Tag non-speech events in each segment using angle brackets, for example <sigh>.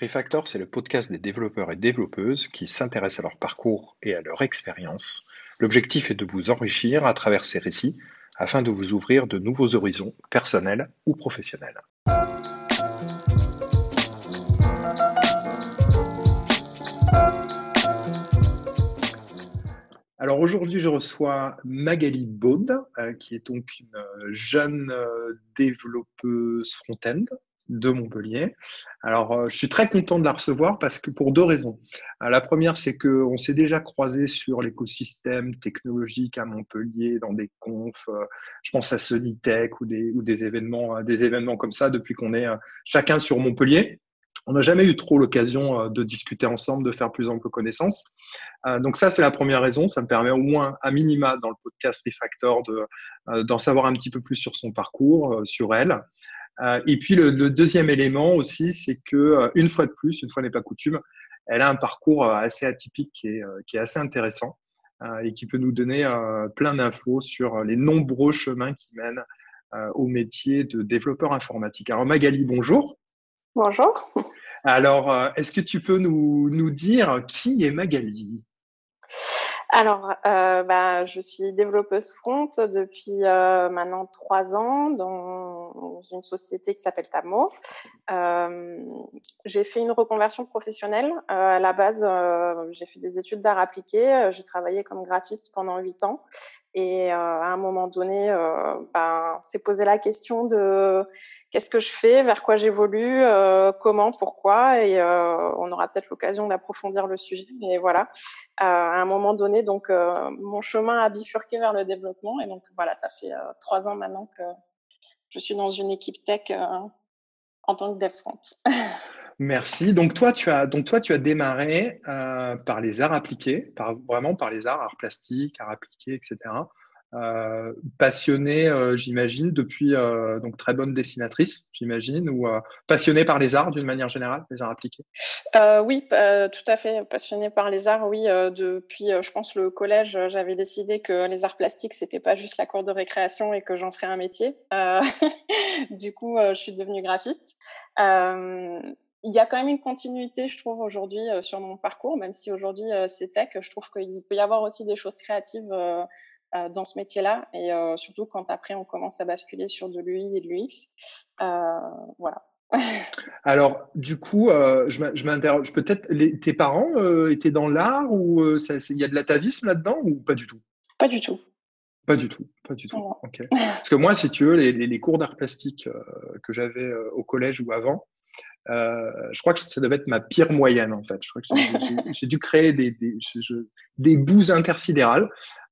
Refactor, c'est le podcast des développeurs et développeuses qui s'intéressent à leur parcours et à leur expérience. L'objectif est de vous enrichir à travers ces récits afin de vous ouvrir de nouveaux horizons personnels ou professionnels. Alors aujourd'hui, je reçois Magali Baud, euh, qui est donc une euh, jeune euh, développeuse front-end de Montpellier. Alors, euh, je suis très content de la recevoir parce que pour deux raisons. Euh, la première, c'est qu'on s'est déjà croisé sur l'écosystème technologique à Montpellier dans des confs. Euh, je pense à Sonitech ou des, ou des événements, des événements comme ça depuis qu'on est chacun sur Montpellier. On n'a jamais eu trop l'occasion de discuter ensemble, de faire plus ample connaissance. Donc ça, c'est la première raison. Ça me permet au moins, à minima, dans le podcast Refactor, d'en savoir un petit peu plus sur son parcours, sur elle. Euh, et puis le, deuxième élément aussi, c'est que euh, une fois de plus, une fois n'est pas coutume, elle a un parcours euh, assez atypique qui est, qui est assez intéressant et qui peut nous donner plein d'infos sur les nombreux chemins qui mènent au métier de développeur informatique. Alors Magali, bonjour. Bonjour. Alors, est-ce que tu peux nous, nous dire qui est Magali? Alors, euh, bah, je suis développeuse front depuis euh, maintenant trois ans dans une société qui s'appelle Tamo. Euh, j'ai fait une reconversion professionnelle. Euh, à la base, euh, j'ai fait des études d'art appliqué. J'ai travaillé comme graphiste pendant huit ans. Et à un moment donné, ben, s'est posé la question de qu'est-ce que je fais, vers quoi j'évolue, euh, comment, pourquoi, et euh, on aura peut-être l'occasion d'approfondir le sujet. Mais voilà, euh, à un moment donné, donc mon chemin a bifurqué vers le développement, et donc voilà, ça fait trois ans maintenant que je suis dans une équipe tech en tant que dev front. <laughs> Merci. Donc toi, tu as donc toi, tu as démarré par les arts appliqués, par vraiment par les arts, arts plastiques, arts appliqués, etc. Euh, passionnée, euh, j'imagine, depuis euh, donc très bonne dessinatrice, j'imagine, ou passionnée par les arts d'une manière générale, les arts appliqués? oui, tout à fait passionnée par les arts. Oui, depuis, je pense le collège, j'avais décidé que les arts plastiques c'était pas juste la cour de récréation et que j'en ferais un métier. <laughs> du coup, je suis devenue graphiste. il y a quand même une continuité, je trouve, aujourd'hui sur mon parcours, même si aujourd'hui c'est tech. Je trouve qu'il peut y avoir aussi des choses créatives dans ce métier-là et euh, surtout quand après on commence à basculer sur de l'UI et de l'UX. Euh, voilà. <laughs> Alors, du coup, je m'interroge. Peut-être tes parents étaient dans l'art ou il y a de l'atavisme là-dedans ou pas du tout? Pas du tout. Pas du tout, pas du tout. <laughs> Parce que moi, si tu veux, les, les cours d'art plastique que j'avais au collège ou avant, euh, je crois que ça devait être ma pire moyenne en fait. Je crois que j'ai dû créer des, des, des bouts intersidérales.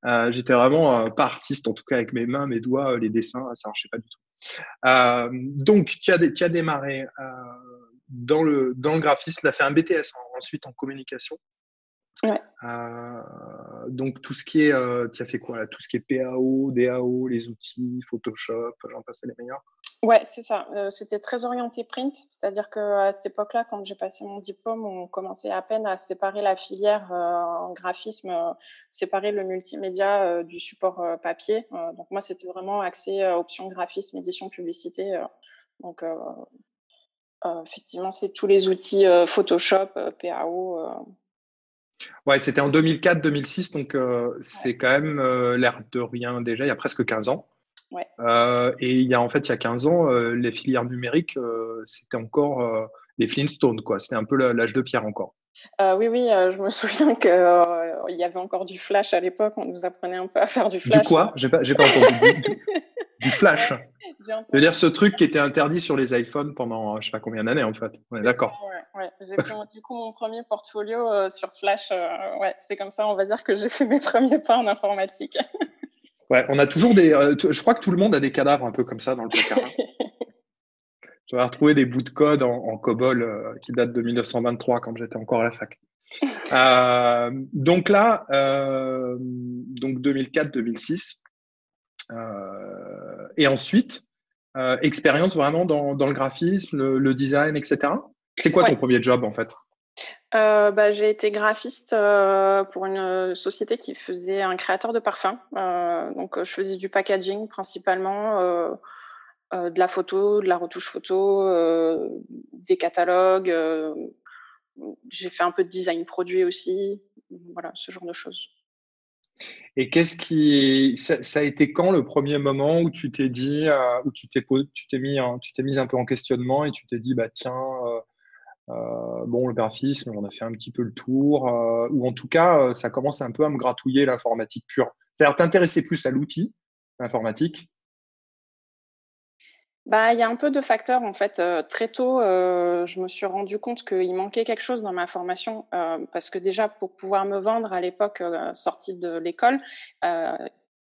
Euh, J'étais vraiment euh, pas artiste, en tout cas avec mes mains, mes doigts, euh, les dessins, ça marchait pas du tout. Donc, tu as, démarré dans, le, dans le graphisme, tu as fait un BTS ensuite en communication. Ouais. donc tout ce qui est, tu as fait quoi là? Tout ce qui est PAO, DAO, les outils, Photoshop, j'en passais les meilleurs. Ouais, c'est ça. Euh, c'était très orienté print, c'est-à-dire que à cette époque-là, quand j'ai passé mon diplôme, on commençait à peine à séparer la filière euh, en graphisme, euh, séparer le multimédia du support papier. donc moi, c'était vraiment axé option graphisme, édition, publicité. donc effectivement, c'est tous les outils Photoshop, PAO. Ouais, c'était en 2004-2006, donc c'est quand même l'air de rien déjà, il y a presque 15 ans. Euh, et il y a en fait il y a 15 ans, euh, les filières numériques, euh, c'était encore les Flintstones, quoi. C'était un peu l'âge de pierre encore. oui, oui, je me <laughs> souviens qu'il y avait encore du flash à l'époque. On nous apprenait un peu à faire du flash. Du quoi? J'ai pas, pas entendu. du, <laughs> flash. cest dire ce truc qui était interdit sur les iPhones pendant je sais pas combien d'années en fait. D'accord. Ouais, J'ai fait du coup mon premier portfolio sur Flash. ouais, c'est comme ça, on va dire que j'ai fait mes premiers pas en informatique. <laughs> Ouais, on a toujours des. Euh, je crois que tout le monde a des cadavres un peu comme ça dans le placard. <laughs> Tu vas retrouver des bouts de code en, COBOL euh, qui datent de 1923 quand j'étais encore à la fac. <laughs> Euh, donc là, donc 2004-2006. et ensuite, expérience vraiment dans, le graphisme, le, design, etc. C'est quoi ton premier job en fait? Euh, bah, j'ai été graphiste euh, pour une euh, société qui faisait un créateur de parfums. donc, je faisais du packaging principalement. de la photo, de la retouche photo, des catalogues. j'ai fait un peu de design produit aussi, voilà, ce genre de choses. Et qu'est-ce qui, ça, a été quand le premier moment où tu t'es dit, où tu t'es, tu t'es mis, tu t'es mis un peu en questionnement et tu t'es dit, bah tiens, bon, le graphisme, on a fait un petit peu le tour, euh, ou en tout cas, euh, ça commence un peu à me gratouiller l'informatique pure. C'est-à-dire t'intéresser plus à l'outil informatique bah, il y a un peu de facteurs en fait. très tôt, je me suis rendu compte qu'il manquait quelque chose dans ma formation parce que déjà pour pouvoir me vendre à l'époque sortie de l'école,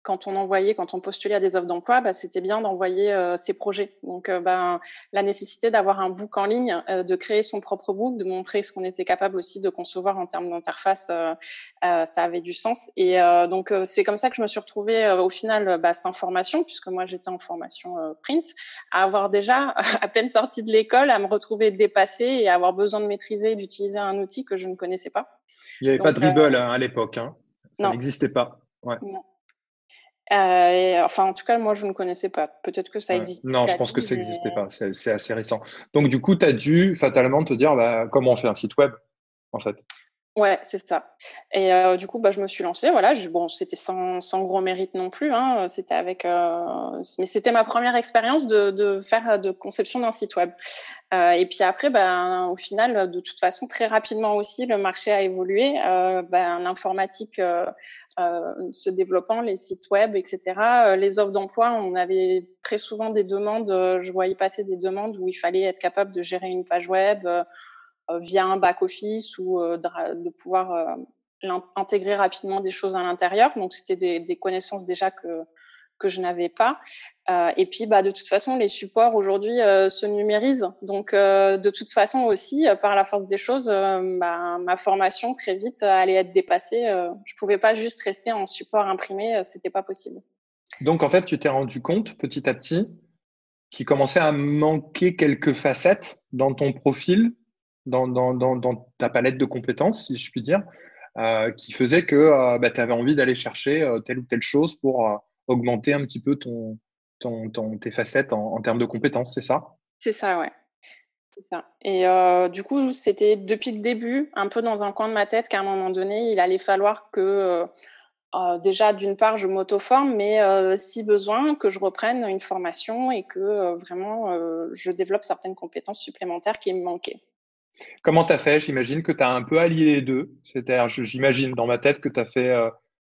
quand on envoyait, quand on postulait à des offres d'emploi, bah, c'était bien d'envoyer euh, ses projets. Donc, euh, ben, la nécessité d'avoir un book en ligne, euh, de créer son propre book, de montrer ce qu'on était capable aussi de concevoir en termes d'interface, ça avait du sens. Et donc, c'est comme ça que je me suis retrouvée au final bah, sans formation, puisque moi j'étais en formation print, à avoir déjà <laughs> à peine sorti de l'école, à me retrouver dépassée et à avoir besoin de maîtriser, d'utiliser un outil que je ne connaissais pas. Il n'y avait pas de Dribble hein, à l'époque, hein. ça n'existait pas. Ouais. Non. Euh, enfin, en tout cas, moi, je ne connaissais pas. Peut-être que ça existe. Non, je pense que ça n'existait pas. C'est assez récent. Donc, du coup, tu as dû fatalement te dire bah, comment on fait un site web, en fait? Ouais, c'est ça. Et euh, du coup, bah, je me suis lancée. Voilà, bon, c'était sans, sans, gros mérite non plus. Hein. C'était avec, euh, mais c'était ma première expérience de, de, faire de conception d'un site web. Euh, et puis après, ben, au final, de toute façon, très rapidement aussi, le marché a évolué. Ben, L'informatique se développant, les sites web, etc. les offres d'emploi, on avait très souvent des demandes. je voyais passer des demandes où il fallait être capable de gérer une page web via un back-office ou euh, de, pouvoir euh, intégrer rapidement des choses à l'intérieur. Donc, c'était des, connaissances déjà que, que je n'avais pas. Euh, et puis, bah, de toute façon, les supports aujourd'hui se numérisent. Donc, euh, de toute façon aussi, par la force des choses, bah, ma formation très vite allait être dépassée. je pouvais pas juste rester en support imprimé, c'était pas possible. Donc, en fait, tu t'es rendu compte petit à petit qu'il commençait à manquer quelques facettes dans ton profil dans, ta palette de compétences, si je puis dire, euh, qui faisait que euh, bah, tu avais envie d'aller chercher euh, telle ou telle chose pour augmenter un petit peu ton, tes facettes en, termes de compétences, c'est ça? C'est ça, ouais. Et du coup, c'était depuis le début, un peu dans un coin de ma tête, qu'à un moment donné, il allait falloir que déjà, d'une part, je m'auto-forme, mais si besoin, que je reprenne une formation et que vraiment je développe certaines compétences supplémentaires qui me manquaient. Comment tu as fait? J'imagine que tu as un peu allié les deux. C'est-à-dire, j'imagine dans ma tête que tu as fait euh,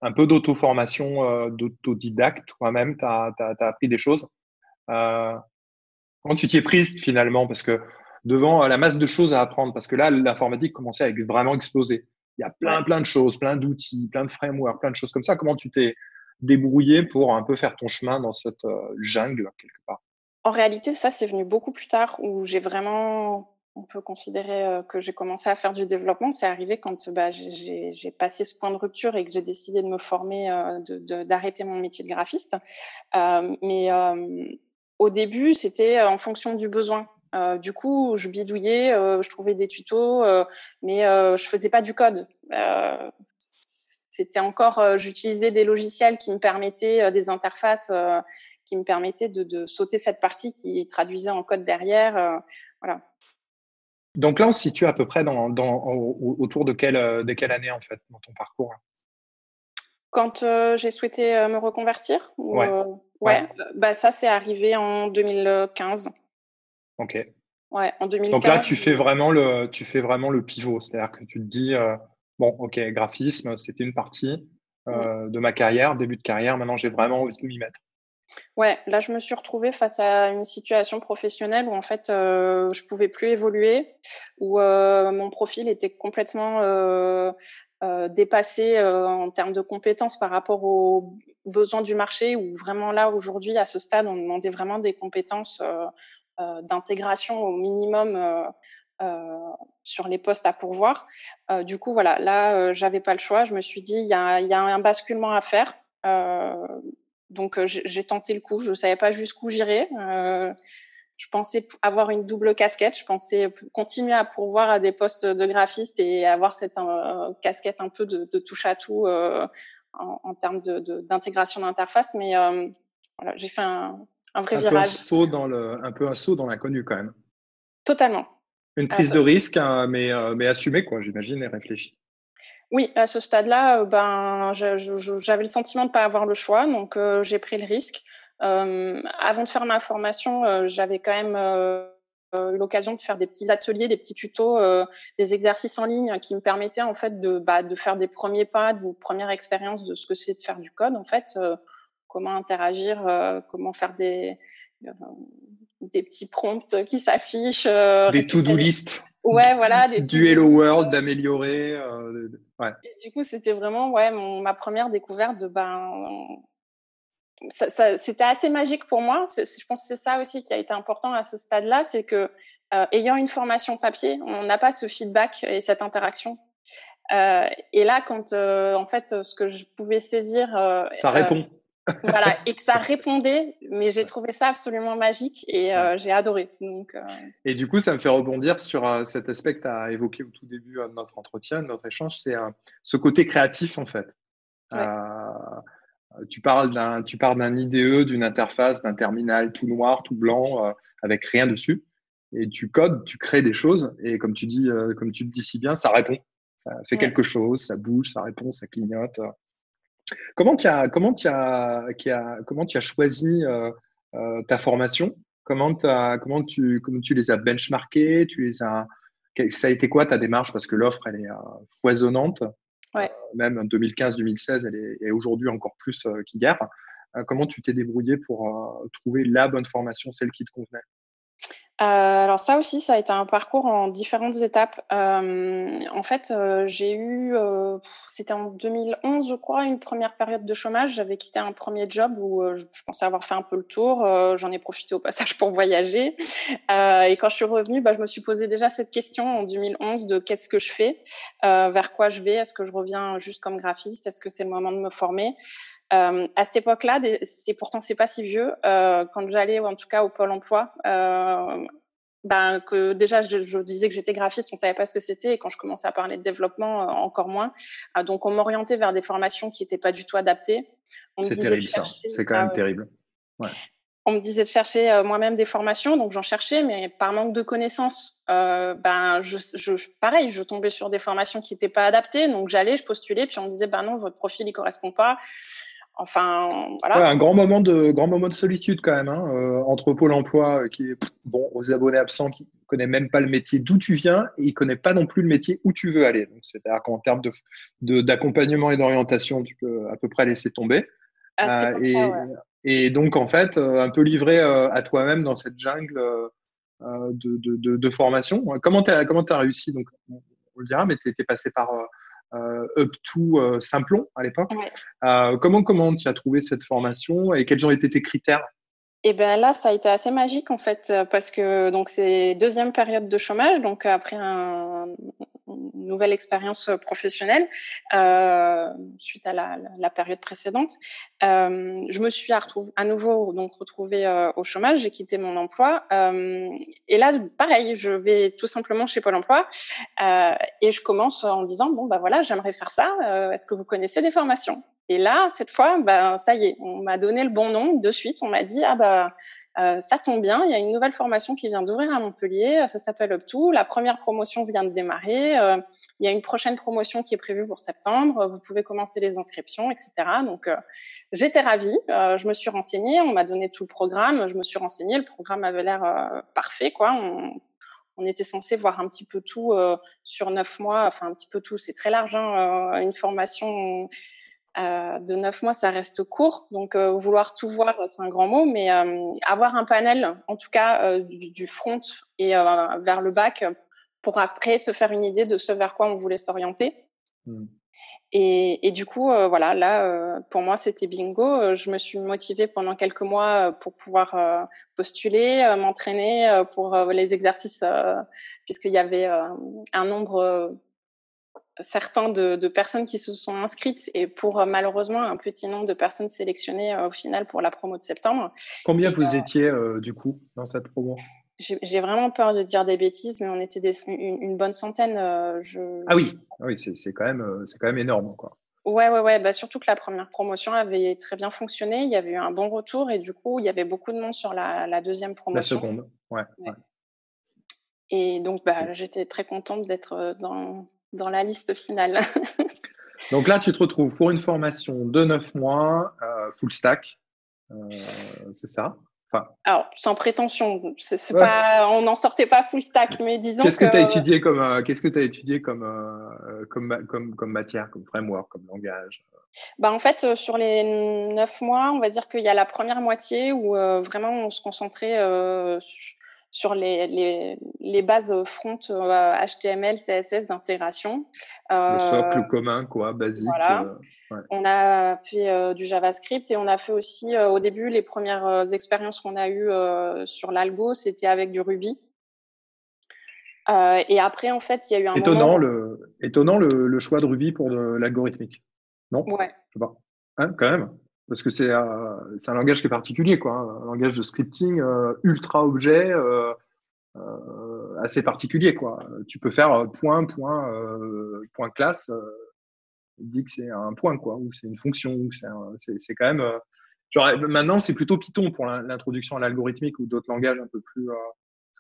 un peu d'auto-formation, euh, d'autodidacte toi-même, tu as, appris des choses. Euh, comment tu t'y es prise finalement? Parce que devant la masse de choses à apprendre, parce que là, l'informatique commençait à vraiment exploser. Il y a plein, plein de choses, plein d'outils, plein de frameworks, plein de choses comme ça. Comment tu t'es débrouillé pour un peu faire ton chemin dans cette jungle quelque part? En réalité, ça, c'est venu beaucoup plus tard où j'ai vraiment on peut considérer euh, que j'ai commencé à faire du développement, c'est arrivé quand bah, j'ai passé ce point de rupture et que j'ai décidé de me former, euh, d'arrêter mon métier de graphiste. Euh, mais au début, c'était en fonction du besoin. du coup, je bidouillais, je trouvais des tutos, mais je faisais pas du code. c'était encore, j'utilisais des logiciels qui me permettaient des interfaces qui me permettaient de, de, sauter cette partie qui traduisait en code derrière. voilà. Donc là, on se situe à peu près dans, autour de quelle, de quelle année, en fait, dans ton parcours Quand euh, j'ai souhaité euh, me reconvertir Ouais. Euh, ouais, Bah, ça, c'est arrivé en 2015. Ok. Ouais, en 2015. Donc là, tu fais vraiment le, tu fais vraiment le pivot. C'est-à-dire que tu te dis, bon, ok, graphisme, c'était une partie de ma carrière, début de carrière. Maintenant, j'ai vraiment envie de m'y mettre. Ouais, là, je me suis retrouvée face à une situation professionnelle où en fait, euh, je pouvais plus évoluer, où euh, mon profil était complètement euh, euh dépassé euh, en termes de compétences par rapport aux besoins du marché. Où vraiment là, aujourd'hui, à ce stade, on demandait vraiment des compétences d'intégration au minimum. sur les postes à pourvoir. du coup, voilà, là, j'avais pas le choix. Je me suis dit, il y a, un basculement à faire. Donc euh, j'ai tenté le coup. Je ne savais pas jusqu'où j'irais. Euh, je pensais avoir une double casquette. Je pensais continuer à pourvoir à des postes de graphiste et avoir cette euh, casquette un peu de, touche à tout en, termes d'intégration d'interface. Mais voilà, j'ai fait un, un vrai un virage. Peu un, saut dans le, un peu un saut dans l'inconnu quand même. Totalement. Une prise de risque, hein, mais, mais assumée, quoi, j'imagine, et réfléchie. Oui, à ce stade-là, ben, j'avais le sentiment de ne pas avoir le choix, donc j'ai pris le risque. avant de faire ma formation, j'avais quand même eu l'occasion de faire des petits ateliers, des petits tutos, des exercices en ligne qui me permettaient en fait de, bah, de faire des premiers pas, une première expérience de ce que c'est de faire du code, en fait, comment interagir, comment faire des, des petits prompts qui s'affichent. des to-do list. Ouais, voilà. Des du Hello World, d'améliorer. Ouais. Et du coup, c'était vraiment ouais, mon, ma première découverte de ben, ça, c'était assez magique pour moi. Je pense que c'est ça aussi qui a été important à ce stade-là, c'est que euh, ayant une formation papier, on n'a pas ce feedback et cette interaction. Euh, et là, quand euh, en fait, ce que je pouvais saisir, ça répond. Voilà, et que ça répondait, mais j'ai trouvé ça absolument magique et j'ai adoré. Donc, Et du coup, ça me fait rebondir sur cet aspect que tu as évoqué au tout début de notre entretien, de notre échange, c'est ce côté créatif en fait. Ouais. Euh, tu parles d'un, tu parles d'un IDE, d'une interface, d'un terminal tout noir, tout blanc, euh, avec rien dessus. Et tu codes, tu crées des choses. Et comme tu dis, euh, comme tu le dis si bien, ça répond. Ça fait quelque chose, ça bouge, ça répond, ça clignote. Comment tu as, comment tu as, comment tu as choisi ta formation? Comment, as, comment, tu, comment tu les as benchmarkés? Tu les as, ça a été quoi ta démarche? Parce que l'offre, elle est foisonnante. Ouais. même en 2015-2016, elle est, aujourd'hui encore plus euh, qu'hier. Euh, comment tu t'es débrouillé pour euh, trouver la bonne formation, celle qui te convenait? Alors ça aussi, ça a été un parcours en différentes étapes. en fait, j'ai eu, c'était en 2011, je crois, une première période de chômage. J'avais quitté un premier job où je, pensais avoir fait un peu le tour. J'en ai profité au passage pour voyager. et quand je suis revenue, bah, je me suis posé déjà cette question en 2011 de qu'est-ce que je fais, vers quoi je vais, est-ce que je reviens juste comme graphiste, est-ce que c'est le moment de me former? Euh, à cette époque-là, c'est pourtant c'est pas si vieux. Euh, quand j'allais, en tout cas au pôle emploi, euh, ben que déjà je, je disais que j'étais graphiste, on savait pas ce que c'était, et quand je commençais à parler de développement, encore moins. Donc on m'orientait vers des formations qui n'étaient pas du tout adaptées. C'est terrible ça. C'est quand même terrible. Ouais. On me disait de chercher moi-même des formations, donc j'en cherchais, mais par manque de connaissances, ben je, je, pareil, je tombais sur des formations qui n'étaient pas adaptées, donc j'allais, je postulais, puis on me disait ben non, votre profil il correspond pas. Enfin, voilà. Ouais, un grand moment de grand moment de solitude quand même hein, euh, entre Pôle Emploi euh, qui est bon aux abonnés absents qui connaît même pas le métier d'où tu viens et il connaît pas non plus le métier où tu veux aller. Donc c'est-à-dire qu'en termes de d'accompagnement et d'orientation, tu peux à peu près laisser tomber. Euh, et, ouais. et, donc en fait, euh, un peu livré à toi-même dans cette jungle de, de, de, de, formation. Comment tu as comment as réussi donc on, le dira, mais tu étais passé par up to euh, Simplon à l'époque. Euh, comment comment tu as trouvé cette formation et quels ont été tes critères? Et ben là, ça a été assez magique en fait, parce que donc c'est deuxième période de chômage, donc après un, nouvelle expérience professionnelle euh, suite à la, période précédente, euh, je me suis à, à nouveau donc retrouvée euh, au chômage. J'ai quitté mon emploi et là, pareil, je vais tout simplement chez Pôle Emploi et je commence en disant bon bah voilà, j'aimerais faire ça. Est-ce que vous connaissez des formations? Et là, cette fois, ben, ça y est, on m'a donné le bon nom de suite. On m'a dit, ah bah, euh, ça tombe bien, il y a une nouvelle formation qui vient d'ouvrir à Montpellier, ça s'appelle Up2. La première promotion vient de démarrer. Euh, il y a une prochaine promotion qui est prévue pour septembre. Vous pouvez commencer les inscriptions, etc. Donc, euh, j'étais ravie. Euh, je me suis renseignée, on m'a donné tout le programme. Je me suis renseignée, le programme avait l'air euh, parfait, quoi. On, on était censé voir un petit peu tout sur neuf mois, enfin un petit peu tout, c'est très large, hein, une formation euh, de neuf mois, ça reste court. Donc, euh, vouloir tout voir, c'est un grand mot, mais euh, avoir un panel, en tout cas du, du, front et vers le bac, pour après se faire une idée de ce vers quoi on voulait s'orienter. Mmh. Et, et, du coup, voilà, là, pour moi, c'était bingo. Je me suis motivée pendant quelques mois pour pouvoir postuler, m'entraîner pour les exercices, puisqu'il y avait un nombre certains de, de, personnes qui se sont inscrites et pour euh, malheureusement un petit nombre de personnes sélectionnées euh, au final pour la promo de septembre. Combien vous euh, étiez du coup dans cette promo? J'ai vraiment peur de dire des bêtises, mais on était des, une, une, bonne centaine. Je... Ah oui, ah oui c'est quand, même, c'est quand même énorme. Quoi. Ouais, ouais, ouais. Bah, surtout que la première promotion avait très bien fonctionné. Il y avait eu un bon retour et du coup, il y avait beaucoup de monde sur la, deuxième promotion. La seconde, ouais. Et donc, bah, j'étais très contente d'être euh, dans, dans, la liste finale. <laughs> donc là, tu te retrouves pour une formation de 9 mois, euh, full stack. Euh, c'est ça? Alors, sans prétention, pas, on n'en sortait pas full stack, mais disons qu'est-ce que, tu as étudié comme, euh, qu'est-ce que tu as étudié comme, comme, comme, comme, matière, comme framework, comme langage? Bah, En fait, sur les neuf mois, on va dire qu'il y a la première moitié où vraiment on se concentrait sur les, les, les, bases front HTML, euh, CSS d'intégration. le socle euh, commun, quoi, basique. Voilà. Euh, on a fait du JavaScript et on a fait aussi, au début, les premières expériences qu'on a eues sur l'algo, c'était avec du Ruby. et après, en fait, il y a eu un étonnant Le, étonnant le, le choix de Ruby pour l'algorithmique. Non? Ouais. Je sais pas. Hein, quand même? Parce que c'est euh, un langage qui est particulier, quoi, hein. un langage de scripting euh, ultra objet, euh, euh, assez particulier, quoi. Tu peux faire point, point, point classe, il dit que c'est un point, quoi, ou c'est une fonction, ou c'est quand même. genre, maintenant, c'est plutôt Python pour l'introduction à l'algorithmique ou d'autres langages un peu plus.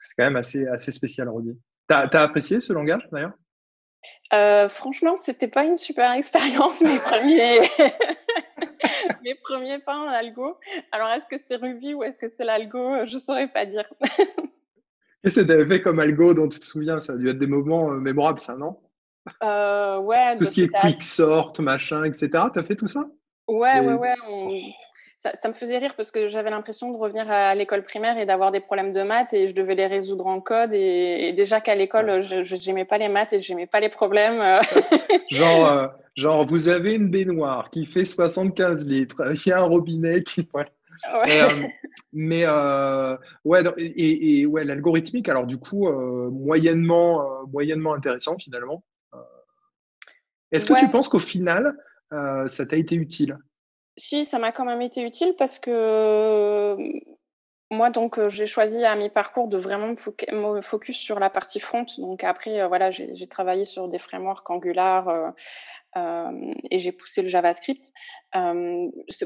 c'est quand même assez, assez spécial, Ruby. T'as as apprécié ce langage d'ailleurs? Euh, franchement, c'était pas une super <laughs> expérience mes premiers <laughs> <laughs> mes premiers pas en algo. Alors, est-ce que c'est Ruby ou est-ce que c'est l'algo? Je saurais pas dire. Qu'est-ce que tu fait comme algo dont tu te souviens Ça a dû être des moments euh, mémorables, ça, non? Euh, Ouais. Tout ce qui est quick sort, machin, etc. Tu as fait tout ça? Ouais, ouais, ouais. Ça, me faisait rire parce que j'avais l'impression de revenir à l'école primaire et d'avoir des problèmes de maths et je devais les résoudre en code. Et, déjà qu'à l'école, je n'aimais pas les maths et je n'aimais pas les problèmes. <laughs> genre, euh, genre, vous avez une baignoire qui fait 75 litres, il y a un robinet qui. Euh, <laughs> mais euh, ouais, et, ouais, l'algorithmique, alors du coup, moyennement, moyennement intéressant finalement. Est-ce que tu penses qu'au final, ça t'a été utile? Si, ça m'a quand même été utile parce que moi, donc, j'ai choisi à mi-parcours de vraiment me, focus sur la partie front. Donc après, voilà, j'ai travaillé sur des frameworks Angular et j'ai poussé le JavaScript.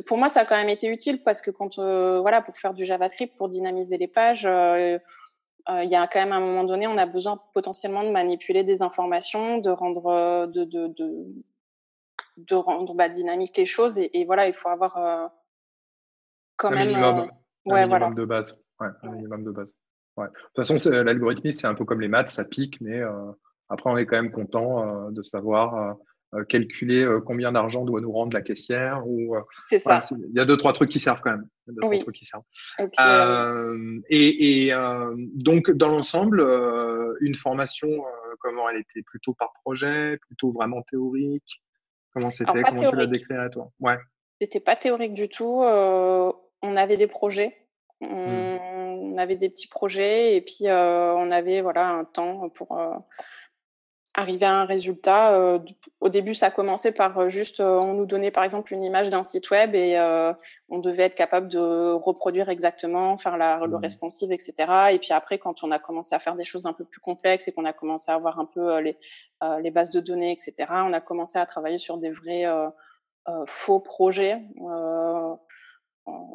pour moi, ça a quand même été utile parce que quand, voilà, pour faire du JavaScript, pour dynamiser les pages, il y a quand même un moment donné, on a besoin potentiellement de manipuler des informations, de rendre, de, de, de de rendre bah, dynamique les choses. Et, voilà, il faut avoir euh, quand même. Minimum, euh, un minimum de base. Ouais, un minimum de base. Ouais. De toute façon, l'algorithmie, c'est un peu comme les maths, ça pique, mais euh, après, on est quand même content de savoir calculer combien d'argent doit nous rendre la caissière. Ou, c'est ça. Il y a deux, trois trucs qui servent quand même. Il y a deux, trois trucs qui servent. Et, et, donc, dans l'ensemble, une formation, comment elle était? Plutôt par projet, plutôt vraiment théorique? Comment c'était? Comment tu l'as décrit à toi? Ouais. C'était pas théorique du tout. Euh, on avait des projets. Mmh. On, avait des petits projets et puis euh, on avait voilà un temps pour arriver à un résultat. au début, ça commençait par juste, on nous donnait par exemple une image d'un site web et on devait être capable de reproduire exactement, faire la, le mmh. responsive, etc. Et puis après, quand on a commencé à faire des choses un peu plus complexes et qu'on a commencé à avoir un peu les, les bases de données, etc., on a commencé à travailler sur des vrais faux projets.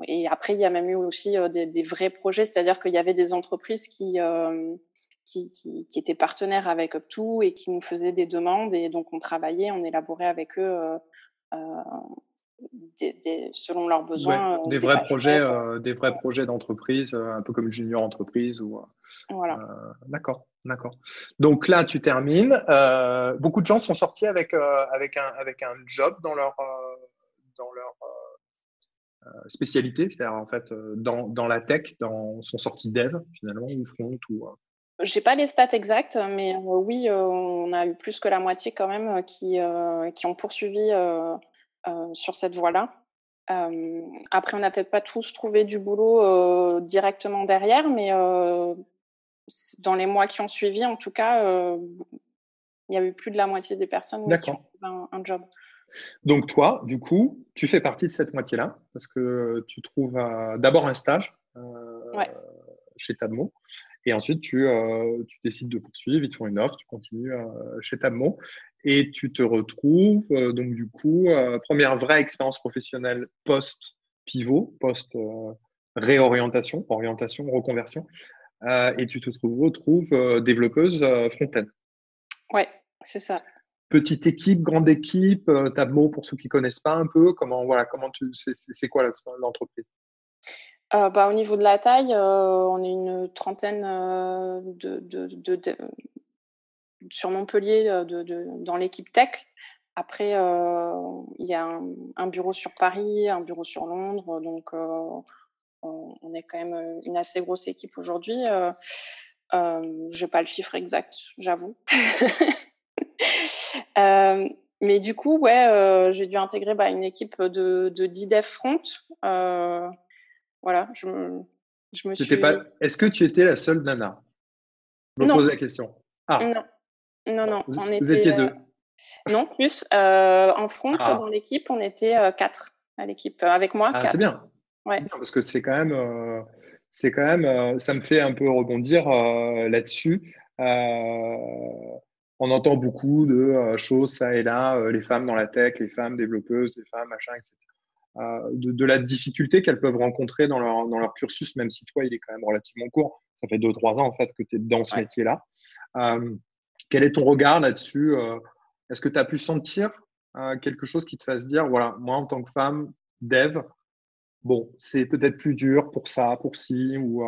et après, il y a même eu aussi des, des vrais projets, c'est-à-dire qu'il y avait des entreprises qui qui, qui, qui, étaient partenaires avec Up2 et qui nous faisaient des demandes. Et donc, on travaillait, on élaborait avec eux euh, euh des, des, selon leurs besoins. Euh, des, vrais projets, euh, des vrais projets d'entreprise, un peu comme junior entreprise. Ou, voilà. d'accord, d'accord. Donc là, tu termines. beaucoup de gens sont sortis avec, avec, un, avec un job dans leur, dans leur spécialité, c'est-à-dire en fait dans, dans la tech, dans, sont sortis dev finalement, ou front, ou j'ai pas les stats exactes, mais euh, oui, euh, on a eu plus que la moitié quand même euh, qui, qui ont poursuivi sur cette voie-là. après, on n'a peut-être pas tous trouvé du boulot directement derrière, mais dans les mois qui ont suivi, en tout cas, il y a eu plus de la moitié des personnes qui ont trouvé un, job. Donc toi, du coup, tu fais partie de cette moitié-là, parce que tu trouves d'abord un stage chez Tadmo, Et ensuite, tu, tu, décides de poursuivre, ils te font une offre, tu continues chez Tabmo et tu te retrouves, donc du coup, première vraie expérience professionnelle post-pivot, post-réorientation, orientation, reconversion, et tu te retrouves développeuse front-end. Ouais, c'est ça petite équipe, grande équipe, euh, Tableau pour ceux qui connaissent pas un peu, comment voilà, comment tu, c'est quoi l'entreprise? Euh, bah, au niveau de la taille, euh, on est une trentaine de, sur Montpellier dans l'équipe tech. Après, il y a un, bureau sur Paris, un bureau sur Londres, donc on, est quand même une assez grosse équipe aujourd'hui. Je n'ai pas le chiffre exact, j'avoue. <laughs> Euh, mais du coup, ouais, euh, j'ai dû intégrer bah, une équipe de, de 10 dev front. Euh, voilà, je, je me suis. Pas... Est-ce que tu étais la seule nana? Je me pose la question. Ah. Non, non, non. Vous, on était, étiez deux. non, plus. en front, ah. dans l'équipe, on était quatre à l'équipe. Avec moi, ah, C'est bien. Ouais. bien. Parce que c'est quand même, c'est quand même, ça me fait un peu rebondir là-dessus on entend beaucoup de euh, choses, ça et là, euh, les femmes dans la tech, les femmes développeuses, les femmes, machin, etc. Euh, de, la difficulté qu'elles peuvent rencontrer dans leur, dans leur cursus, même si toi, il est quand même relativement court. Ça fait deux, trois ans, en fait, que tu es dans ce métier-là. quel est ton regard là-dessus Est-ce que tu as pu sentir quelque chose qui te fasse dire, voilà, moi, en tant que femme, dev, bon, c'est peut-être plus dur pour ça, pour ci, ou...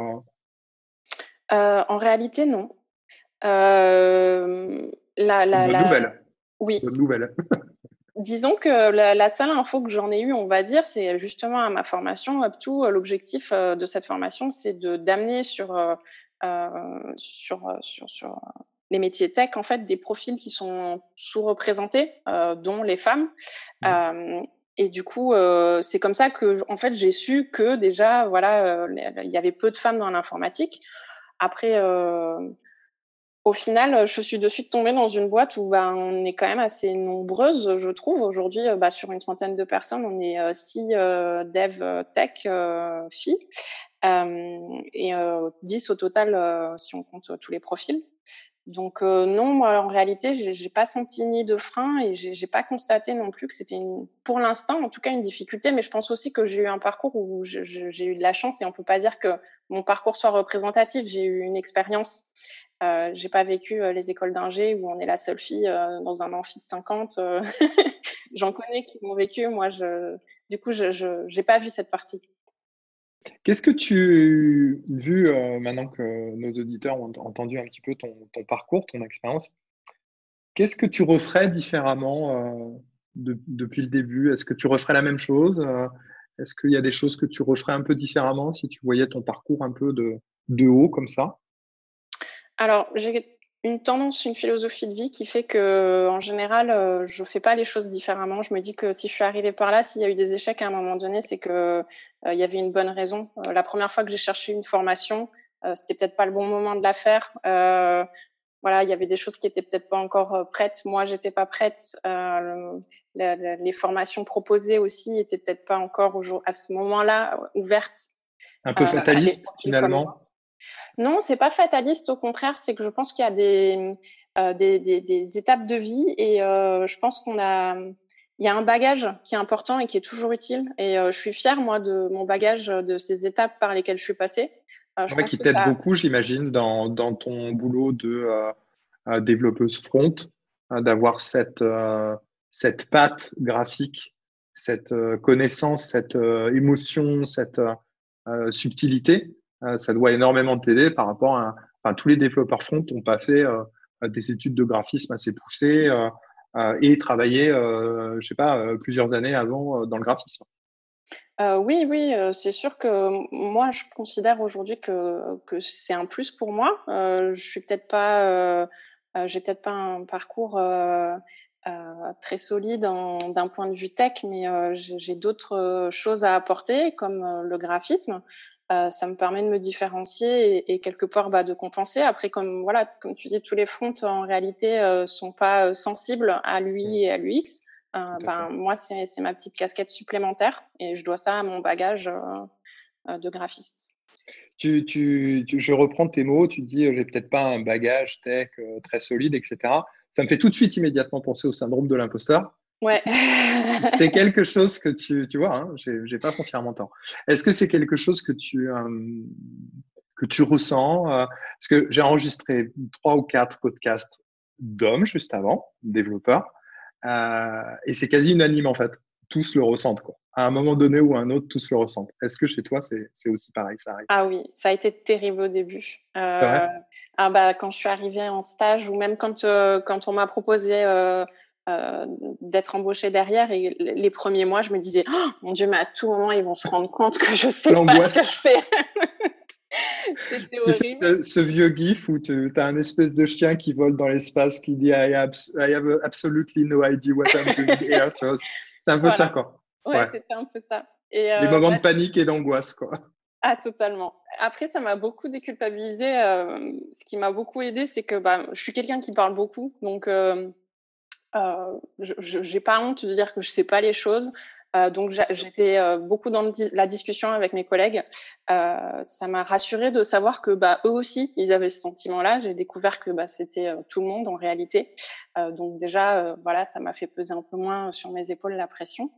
en réalité, non. Euh, la, la, Bonne nouvelle. Oui. Bonne nouvelle. <laughs> Disons que la, seule info que j'en ai eue, on va dire, c'est justement à ma formation UpTo. L'objectif euh, de cette formation, c'est de d'amener sur, euh, sur, sur, sur, les métiers tech, en fait, des profils qui sont sous-représentés, dont les femmes. Mmh. et du coup, c'est comme ça que, en fait, j'ai su que déjà, voilà, il y avait peu de femmes dans l'informatique. Après, au final, je suis de suite tombée dans une boîte où bah, on est quand même assez nombreuses, je trouve. Aujourd'hui, euh, bah, sur une trentaine de personnes, on est euh, six euh, dev tech filles et 10 au total si on compte tous les profils. Donc non, moi en réalité, j'ai pas senti ni de frein et j'ai pas constaté non plus que c'était pour l'instant, en tout cas, une difficulté. Mais je pense aussi que j'ai eu un parcours où j'ai eu de la chance et on peut pas dire que mon parcours soit représentatif. J'ai eu une expérience euh, j'ai pas vécu euh, les écoles d'ingé où on est la seule fille euh, dans un amphi de 50. Euh. <laughs> J'en connais qui l'ont vécu. Moi, du coup, je n'ai pas vu cette partie. Qu'est-ce que tu, vu maintenant que nos auditeurs ont entendu un petit peu ton, parcours, ton expérience, qu'est-ce que tu referais différemment depuis le début? Est-ce que tu referais la même chose Est-ce qu'il y a des choses que tu referais un peu différemment si tu voyais ton parcours un peu de haut comme ça? Alors, j'ai une tendance, une philosophie de vie qui fait que, en général, euh, je ne fais pas les choses différemment. Je me dis que si je suis arrivée par là, s'il y a eu des échecs à un moment donné, c'est qu'il euh, y avait une bonne raison. Euh, la première fois que j'ai cherché une formation, c'était peut-être pas le bon moment de la faire. voilà, il y avait des choses qui étaient peut-être pas encore prêtes. Moi, j'étais pas prête. les formations proposées aussi étaient peut-être pas encore à ce moment-là ouvertes. Un peu fataliste finalement. Non, c'est pas fataliste. Au contraire, c'est que je pense qu'il y a des, euh, des, des, étapes de vie et euh, je pense qu'on a, il y a un bagage qui est important et qui est toujours utile. Et euh, je suis fière moi de mon bagage, de ces étapes par lesquelles je suis passée. je ouais, qui t'aide beaucoup, j'imagine, dans, dans, ton boulot de développeuse front, d'avoir cette cette patte graphique, cette connaissance, cette émotion, cette subtilité euh, ça doit énormément t'aider par rapport à. Tous les développeurs front n'ont pas fait euh, des études de graphisme assez poussées euh, et travaillé, je sais pas, plusieurs années avant dans le graphisme. oui, oui, c'est sûr que moi, je considère aujourd'hui que, que c'est un plus pour moi. je suis peut-être pas, j'ai peut-être pas un parcours très solide d'un point de vue tech, mais j'ai d'autres choses à apporter, comme le graphisme. Euh, ça me permet de me différencier et, quelque part bah, de compenser. Après, comme voilà, comme tu dis, tous les fronts en réalité euh, sont pas euh, sensibles à l'UI mmh. et à l'UX. Euh, ben, moi, c'est ma petite casquette supplémentaire et je dois ça à mon bagage de graphiste. tu, tu, je reprends tes mots, tu dis j'ai peut-être pas un bagage tech très solide, etc. Ça me fait tout de suite immédiatement penser au syndrome de l'imposteur. Ouais. c'est <laughs> quelque chose que tu, tu vois, hein, j'ai pas foncièrement tort. Est-ce que c'est quelque chose que tu, euh, que tu ressens euh, Parce que j'ai enregistré trois ou quatre podcasts d'hommes juste avant, développeurs, euh, et c'est quasi unanime en fait. Tous le ressentent, quoi. À un moment donné ou à un autre, tous le ressentent. Est-ce que chez toi, c'est aussi pareil ça arrive? Ah oui, ça a été terrible au début. ah bah, quand je suis arrivée en stage ou même quand, quand on m'a proposé euh, d'être embauchée derrière. Et les premiers mois, je me disais, oh, mon Dieu, mais à tout moment, ils vont se rendre compte que je sais pas ce que je fais. <laughs> C'était horrible. ce, vieux gif où tu as un espèce de chien qui vole dans l'espace qui dit I, have, absolutely no idea what I'm doing here. C'est un peu ça, quoi. Ouais, c'était un peu ça. Et, Les moments de panique et d'angoisse, quoi. Ah, totalement. Après, ça m'a beaucoup déculpabilisé. Euh, ce qui m'a beaucoup aidé, c'est que bah, je suis quelqu'un qui parle beaucoup. Donc, euh, euh, je n'ai pas honte de dire que je sais pas les choses. Euh, donc j'étais euh, beaucoup dans la discussion avec mes collègues. ça m'a rassuré de savoir que bah, eux aussi, ils avaient ce sentiment-là. J'ai découvert que bah, c'était tout le monde en réalité. donc déjà, voilà, ça m'a fait peser un peu moins sur mes épaules la pression.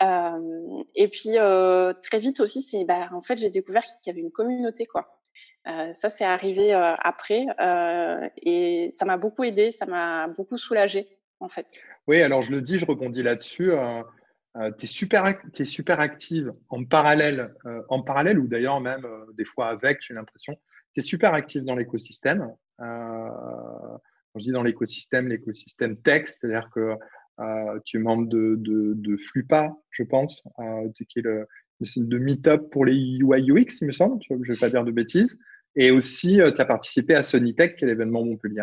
et puis très vite aussi, c'est bah, en fait j'ai découvert qu'il y avait une communauté quoi. ça, c'est arrivé après et ça m'a beaucoup aidé, ça m'a beaucoup soulagé Oui, alors je le dis, je rebondis là-dessus. Euh, euh, tu es super, super active en parallèle, euh, en parallèle ou d'ailleurs même des fois avec, j'ai l'impression. Tu es super active dans l'écosystème. quand je dis dans l'écosystème, l'écosystème tech, c'est-à-dire que tu es membre de, de, Flupa, je pense, qui est le, de Meetup pour les UI UX, il me semble, je ne vais pas dire de bêtises. Et aussi, tu as participé à Sony Tech, qui est l'événement Montpellier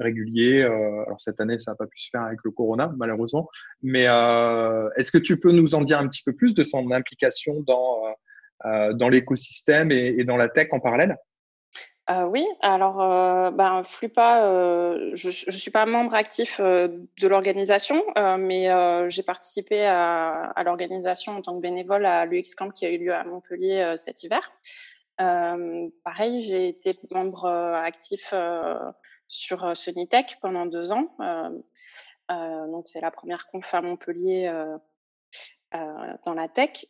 régulier. Euh, alors cette année, ça n'a pas pu se faire avec le corona, malheureusement. Mais euh, est-ce que tu peux nous en dire un petit peu plus de son implication dans, euh, dans l'écosystème et, dans la tech en parallèle? Oui, alors ben, Flupa, je ne suis pas membre actif de l'organisation, mais j'ai participé à, l'organisation en tant que bénévole à l'UX Camp qui a eu lieu à Montpellier cet hiver. pareil, j'ai été membre actif sur euh, Sonitech pendant deux ans. Euh, euh, donc, c'est la première conf à Montpellier dans la tech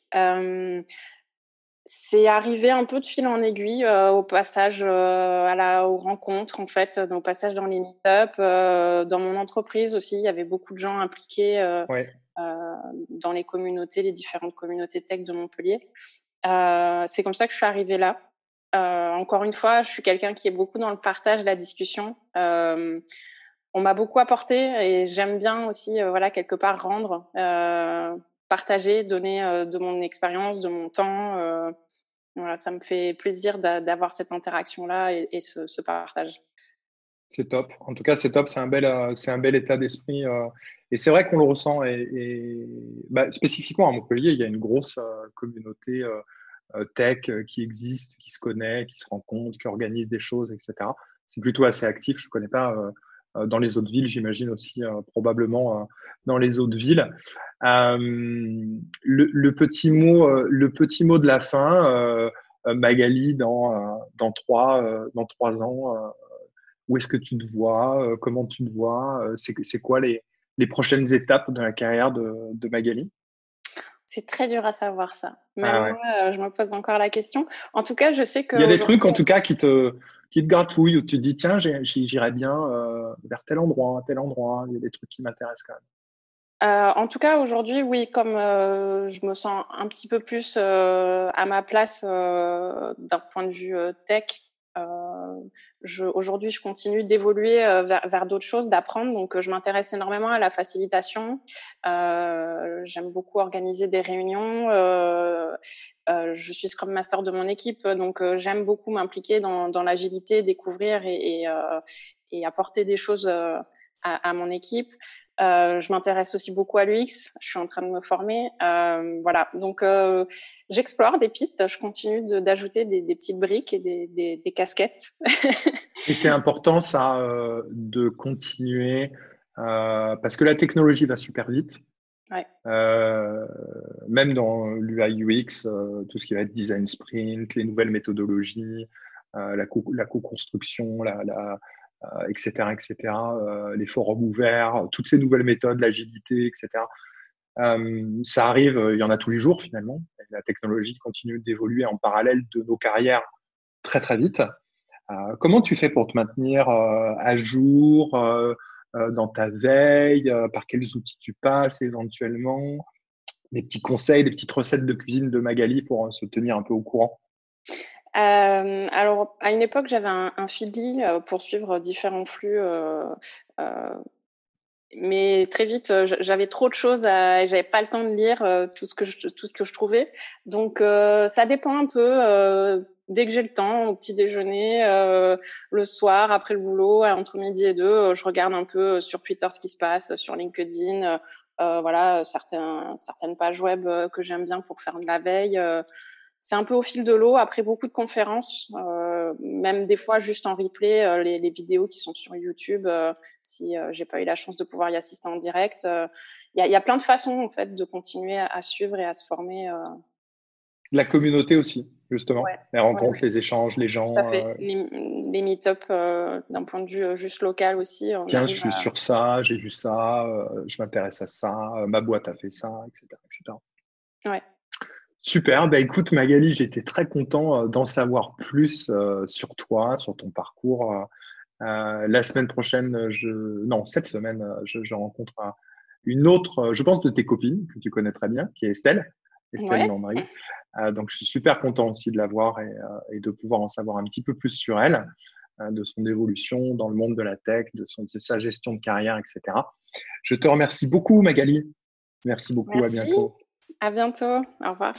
c'est arrivé un peu de fil en aiguille au passage à la, aux rencontres, en fait, au passage dans les meet-up. dans mon entreprise aussi, il y avait beaucoup de gens impliqués dans les communautés, les différentes communautés tech de Montpellier. c'est comme ça que je suis arrivée là. Euh, encore une fois, je suis quelqu'un qui est beaucoup dans le partage, la discussion. Euh, on m'a beaucoup apporté et j'aime bien aussi, euh, voilà, quelque part rendre, partager, donner de mon expérience, de mon temps. voilà, ça me fait plaisir d'avoir cette interaction-là et, ce, partage. C'est top. En tout cas, c'est top. C'est un bel, c'est un bel état d'esprit. et c'est vrai qu'on le ressent. Et, bah, spécifiquement à Montpellier, il y a une grosse communauté tech euh, qui existe, qui se connaît, qui se rencontre, qui organise des choses, etc. C'est plutôt assez actif. Je ne connais pas euh, dans les autres villes, j'imagine aussi probablement dans les autres villes. Le, petit mot, le petit mot de la fin, Magali, dans, dans, trois, dans trois ans, où est-ce que tu te vois Comment tu te vois C'est quoi les, les prochaines étapes de la carrière de Magali? C'est très dur à savoir ça. Mais ah moi, euh, je me pose encore la question. En tout cas, je sais que. Il y a des trucs, en tout cas, qui te, qui te gratouillent, où tu te dis, tiens, j'irai bien euh, vers tel endroit, tel endroit. Il y a des trucs qui m'intéressent quand même. Euh, en tout cas, aujourd'hui, oui, comme je me sens un petit peu plus à ma place d'un point de vue tech, Aujourd'hui, je continue d'évoluer vers, vers d'autres choses, d'apprendre. Donc, je m'intéresse énormément à la facilitation. J'aime beaucoup organiser des réunions. je suis Scrum Master de mon équipe, donc j'aime beaucoup m'impliquer dans, l'agilité, découvrir et, apporter des choses à mon équipe. Euh, je m'intéresse aussi beaucoup à l'UX. Je suis en train de me former. Euh, voilà. Donc, euh, j'explore des pistes. Je continue d'ajouter des, des, petites briques et des, des, des casquettes. <laughs> et c'est important, ça, de continuer parce que la technologie va super vite. même dans l'UI UX, tout ce qui va être design sprint, les nouvelles méthodologies, la co-construction, la, la, etc., etc., les forums ouverts, toutes ces nouvelles méthodes, l'agilité, etc. ça arrive, il y en a tous les jours finalement. La technologie continue d'évoluer en parallèle de nos carrières très très vite. comment tu fais pour te maintenir à jour dans ta veille Par quels outils tu passes éventuellement Des petits conseils, des petites recettes de cuisine de Magali pour se tenir un peu au courant? Euh, alors, à une époque, j'avais un, un Feedly euh, pour suivre différents flux. Euh, mais très vite, j'avais trop de choses et j'avais pas le temps de lire tout ce que je, tout ce que je trouvais. Donc, ça dépend un peu. dès que j'ai le temps, au petit déjeuner, le soir, après le boulot, entre midi et deux, je regarde un peu sur Twitter ce qui se passe, sur LinkedIn, voilà, certains, certaines pages web que j'aime bien pour faire de la veille c'est un peu au fil de l'eau. Après beaucoup de conférences, euh, même des fois juste en replay, euh, les, les, vidéos qui sont sur YouTube, euh, si euh, j'ai pas eu la chance de pouvoir y assister en direct. Il y, y, a plein de façons en fait de continuer à, suivre et à se former. La communauté aussi, justement. les rencontres, les échanges, les gens. Tout fait. Les, les meet-up d'un point de vue juste local aussi. Tiens, je suis sur ça, j'ai vu ça, je m'intéresse à ça, ma boîte a fait ça, etc. etc. Ouais. Super, bah écoute Magali, j'étais très content euh, d'en savoir plus euh, sur toi, sur ton parcours. Euh, la semaine prochaine, je... non, cette semaine, je, rencontre une autre, je pense, de tes copines que tu connais très bien, qui est Estelle, Estelle ouais. donc je suis super content aussi de la voir et, et, de pouvoir en savoir un petit peu plus sur elle, de son évolution dans le monde de la tech, de, son, de sa gestion de carrière, etc. Je te remercie beaucoup Magali. Merci beaucoup, à bientôt. À bientôt. Au revoir.